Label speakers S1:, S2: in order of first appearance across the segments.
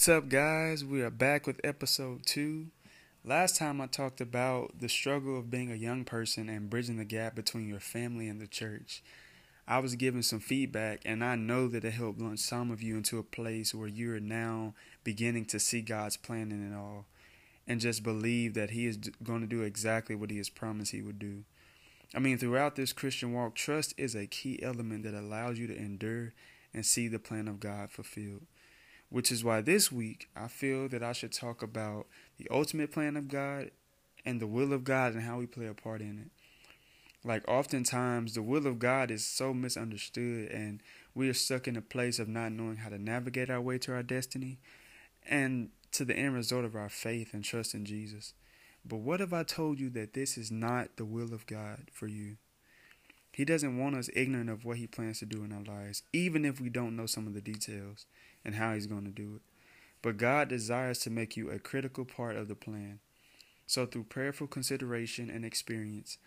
S1: What's up, guys? We are back with episode two. Last time I talked about the struggle of being a young person and bridging the gap between your family and the church. I was given some feedback, and I know that it helped launch some of you into a place where you are now beginning to see God's plan in it all and just believe that He is going to do exactly what He has promised He would do. I mean, throughout this Christian walk, trust is a key element that allows you to endure and see the plan of God fulfilled which is why this week I feel that I should talk about the ultimate plan of God and the will of God and how we play a part in it. Like, oftentimes, the will of God is so misunderstood, and we are stuck in a place of not knowing how to navigate our way to our destiny and to the end result of our faith and trust in Jesus. But what if I told you that this is not the will of God for you? He doesn't want us ignorant of what He plans to do in our lives, even if we don't know some of the details and how He's going to do it. But God desires to make you a critical part of the plan. So, through prayerful consideration and experience,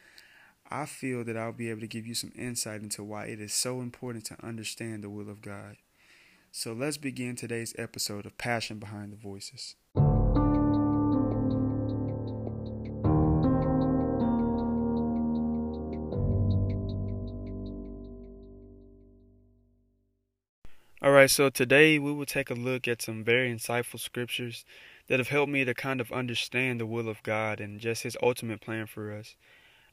S1: I feel that I'll be able to give you some insight into why it is so important to understand the will of God. So, let's begin today's episode of Passion Behind the Voices. Alright, so today we will take a look at some very insightful scriptures that have helped me to kind of understand the will of God and just His ultimate plan for us.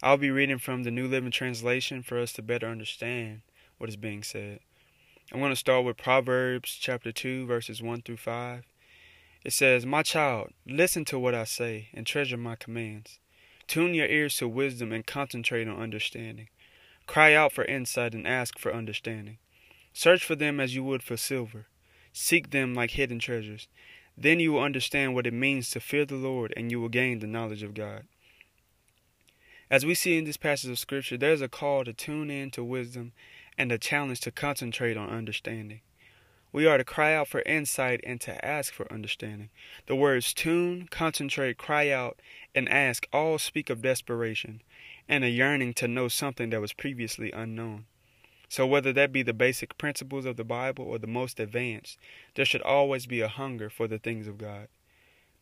S1: I'll be reading from the New Living Translation for us to better understand what is being said. I'm going to start with Proverbs chapter 2, verses 1 through 5. It says, My child, listen to what I say and treasure my commands. Tune your ears to wisdom and concentrate on understanding. Cry out for insight and ask for understanding. Search for them as you would for silver. Seek them like hidden treasures. Then you will understand what it means to fear the Lord and you will gain the knowledge of God. As we see in this passage of Scripture, there's a call to tune in to wisdom and a challenge to concentrate on understanding. We are to cry out for insight and to ask for understanding. The words tune, concentrate, cry out, and ask all speak of desperation and a yearning to know something that was previously unknown. So, whether that be the basic principles of the Bible or the most advanced, there should always be a hunger for the things of God.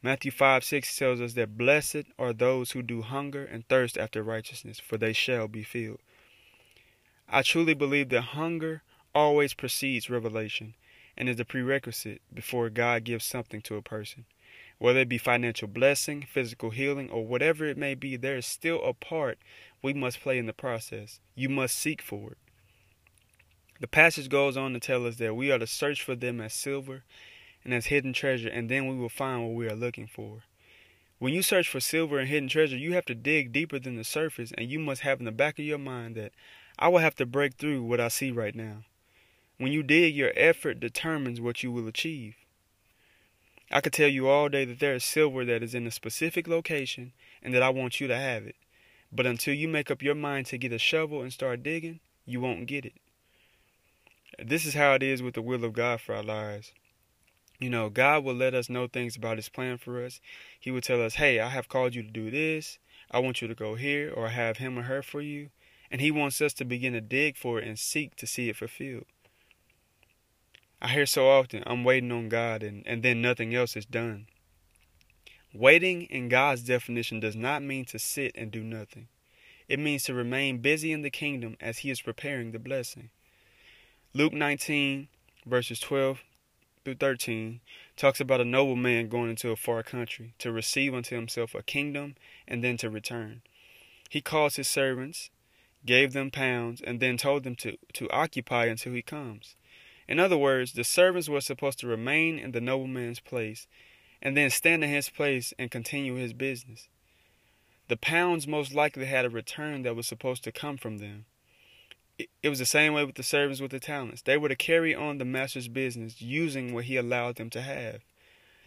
S1: Matthew 5 6 tells us that blessed are those who do hunger and thirst after righteousness, for they shall be filled. I truly believe that hunger always precedes revelation and is a prerequisite before God gives something to a person. Whether it be financial blessing, physical healing, or whatever it may be, there is still a part we must play in the process. You must seek for it. The passage goes on to tell us that we are to search for them as silver and as hidden treasure, and then we will find what we are looking for. When you search for silver and hidden treasure, you have to dig deeper than the surface, and you must have in the back of your mind that I will have to break through what I see right now. When you dig, your effort determines what you will achieve. I could tell you all day that there is silver that is in a specific location and that I want you to have it. But until you make up your mind to get a shovel and start digging, you won't get it. This is how it is with the will of God for our lives. You know, God will let us know things about His plan for us. He will tell us, hey, I have called you to do this. I want you to go here, or have him or her for you. And He wants us to begin to dig for it and seek to see it fulfilled. I hear so often, I'm waiting on God, and, and then nothing else is done. Waiting in God's definition does not mean to sit and do nothing. It means to remain busy in the kingdom as He is preparing the blessing. Luke 19, verses 12 through 13, talks about a noble man going into a far country to receive unto himself a kingdom and then to return. He calls his servants, gave them pounds, and then told them to, to occupy until he comes. In other words, the servants were supposed to remain in the nobleman's place and then stand in his place and continue his business. The pounds most likely had a return that was supposed to come from them it was the same way with the servants with the talents. They were to carry on the master's business using what he allowed them to have.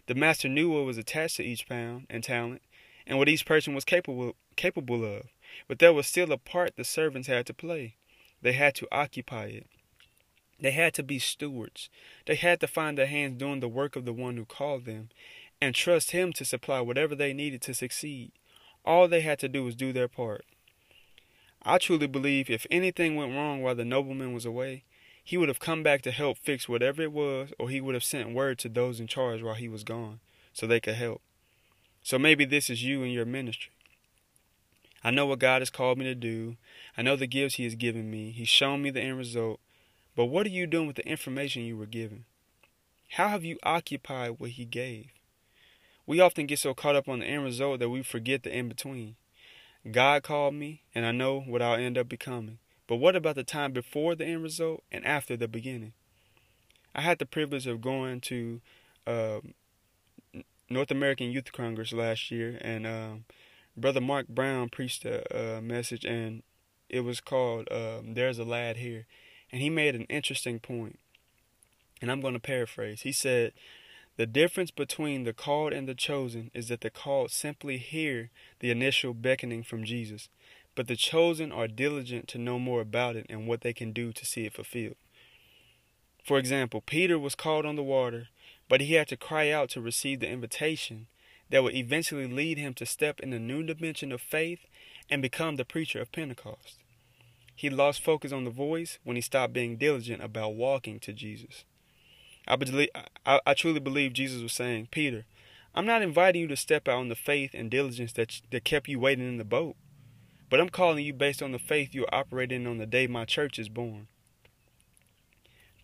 S1: The master knew what was attached to each pound and talent and what each person was capable capable of. But there was still a part the servants had to play. They had to occupy it. They had to be stewards. They had to find their hands doing the work of the one who called them and trust him to supply whatever they needed to succeed. All they had to do was do their part. I truly believe if anything went wrong while the nobleman was away, he would have come back to help fix whatever it was, or he would have sent word to those in charge while he was gone so they could help. So maybe this is you and your ministry. I know what God has called me to do. I know the gifts He has given me. He's shown me the end result. But what are you doing with the information you were given? How have you occupied what He gave? We often get so caught up on the end result that we forget the in between. God called me, and I know what I'll end up becoming. But what about the time before the end result and after the beginning? I had the privilege of going to uh, North American Youth Congress last year, and um, Brother Mark Brown preached a, a, message, and it was called um, "There's a Lad Here," and he made an interesting point, and I'm going to paraphrase. He said, "The difference between the called and the chosen is that the called simply hear the initial beckoning from Jesus, but the chosen are diligent to know more about it and what they can do to see it fulfilled." For example, Peter was called on the water but he had to cry out to receive the invitation that would eventually lead him to step in a new dimension of faith and become the preacher of Pentecost. He lost focus on the voice when he stopped being diligent about walking to Jesus. I, believe, I, I truly believe Jesus was saying, Peter, I'm not inviting you to step out on the faith and diligence that, that kept you waiting in the boat, but I'm calling you based on the faith you're operating on the day my church is born.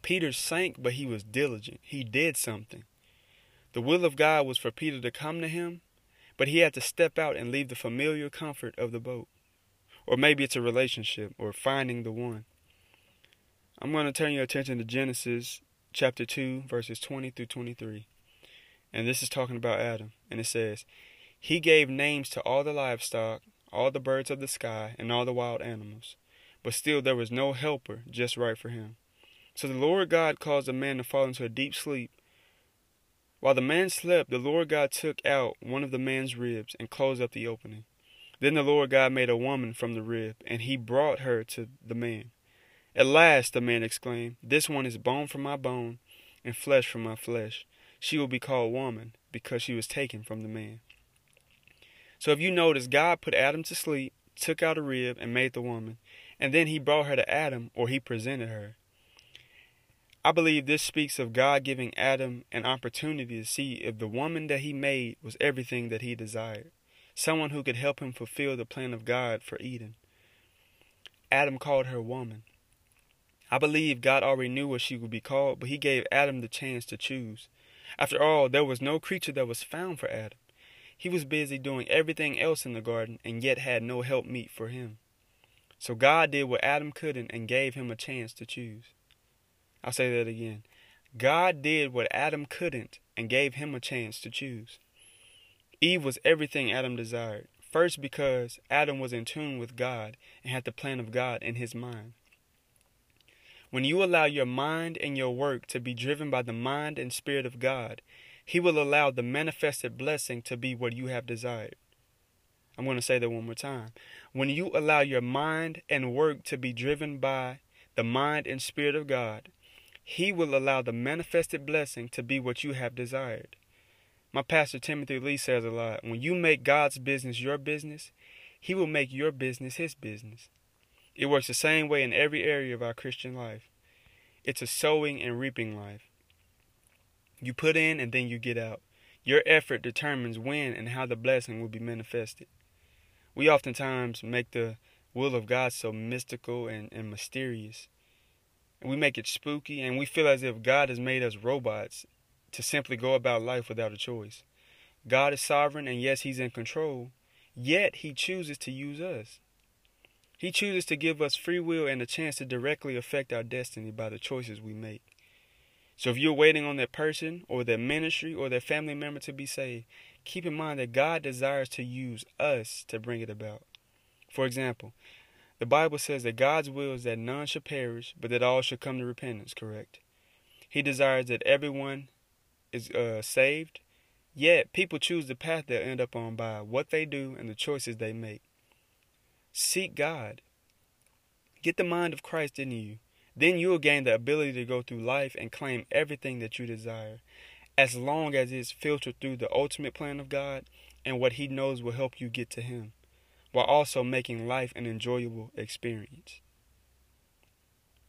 S1: Peter sank, but he was diligent. He did something. The will of God was for Peter to come to him, but he had to step out and leave the familiar comfort of the boat. Or maybe it's a relationship or finding the one. I'm going to turn your attention to Genesis chapter 2, verses 20 through 23. And this is talking about Adam. And it says, He gave names to all the livestock, all the birds of the sky, and all the wild animals. But still there was no helper just right for him. So the Lord God caused the man to fall into a deep sleep. While the man slept, the Lord God took out one of the man's ribs and closed up the opening. Then the Lord God made a woman from the rib, and he brought her to the man. At last, the man exclaimed, This one is bone from my bone and flesh from my flesh. She will be called woman because she was taken from the man. So if you notice, God put Adam to sleep, took out a rib, and made the woman, and then he brought her to Adam, or he presented her. I believe this speaks of God giving Adam an opportunity to see if the woman that he made was everything that he desired, someone who could help him fulfill the plan of God for Eden. Adam called her woman. I believe God already knew what she would be called, but he gave Adam the chance to choose. After all, there was no creature that was found for Adam. He was busy doing everything else in the garden and yet had no help meet for him. So God did what Adam couldn't and gave him a chance to choose. I'll say that again. God did what Adam couldn't and gave him a chance to choose. Eve was everything Adam desired. First, because Adam was in tune with God and had the plan of God in his mind. When you allow your mind and your work to be driven by the mind and spirit of God, He will allow the manifested blessing to be what you have desired. I'm going to say that one more time. When you allow your mind and work to be driven by the mind and spirit of God, he will allow the manifested blessing to be what you have desired. My pastor Timothy Lee says a lot when you make God's business your business, He will make your business His business. It works the same way in every area of our Christian life. It's a sowing and reaping life. You put in and then you get out. Your effort determines when and how the blessing will be manifested. We oftentimes make the will of God so mystical and, and mysterious and we make it spooky, and we feel as if God has made us robots to simply go about life without a choice. God is sovereign, and yes, He's in control, yet He chooses to use us. He chooses to give us free will and a chance to directly affect our destiny by the choices we make. So if you're waiting on that person or their ministry or their family member to be saved, keep in mind that God desires to use us to bring it about. For example, the Bible says that God's will is that none should perish, but that all should come to repentance, correct? He desires that everyone is uh, saved, yet people choose the path they'll end up on by what they do and the choices they make. Seek God. Get the mind of Christ in you. Then you will gain the ability to go through life and claim everything that you desire, as long as it's filtered through the ultimate plan of God and what He knows will help you get to Him while also making life an enjoyable experience.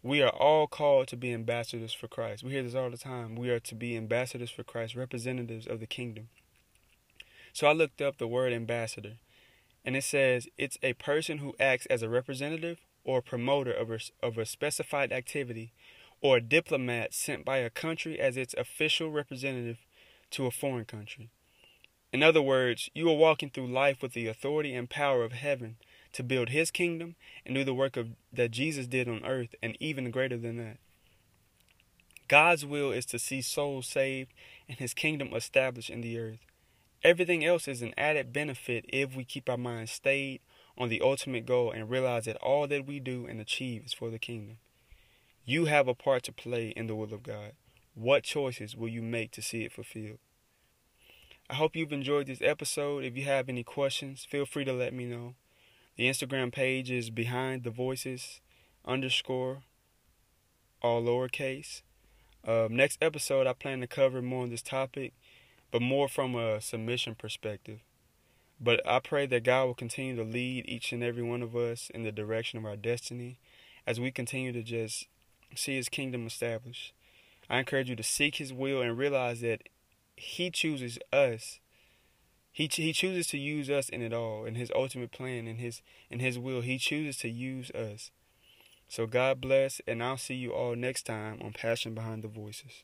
S1: We are all called to be ambassadors for Christ. We hear this all the time. We are to be ambassadors for Christ, representatives of the kingdom. So I looked up the word ambassador, and it says it's a person who acts as a representative or promoter of a, of a specified activity or a diplomat sent by a country as its official representative to a foreign country. In other words, you are walking through life with the authority and power of heaven to build his kingdom and do the work of, that Jesus did on earth and even greater than that. God's will is to see souls saved and his kingdom established in the earth. Everything else is an added benefit if we keep our minds stayed on the ultimate goal and realize that all that we do and achieve is for the kingdom. You have a part to play in the will of God. What choices will you make to see it fulfilled? I hope you've enjoyed this episode. If you have any questions, feel free to let me know. The Instagram page is behind the voices underscore all lowercase. Uh, next episode, I plan to cover more on this topic, but more from a submission perspective. But I pray that God will continue to lead each and every one of us in the direction of our destiny as we continue to just see His kingdom established. I encourage you to seek His will and realize that He chooses us. He He chooses to use us in it all, in His ultimate plan, in His in His will. He chooses to use us. So God bless, and I'll see you all next time on Passion Behind the Voices.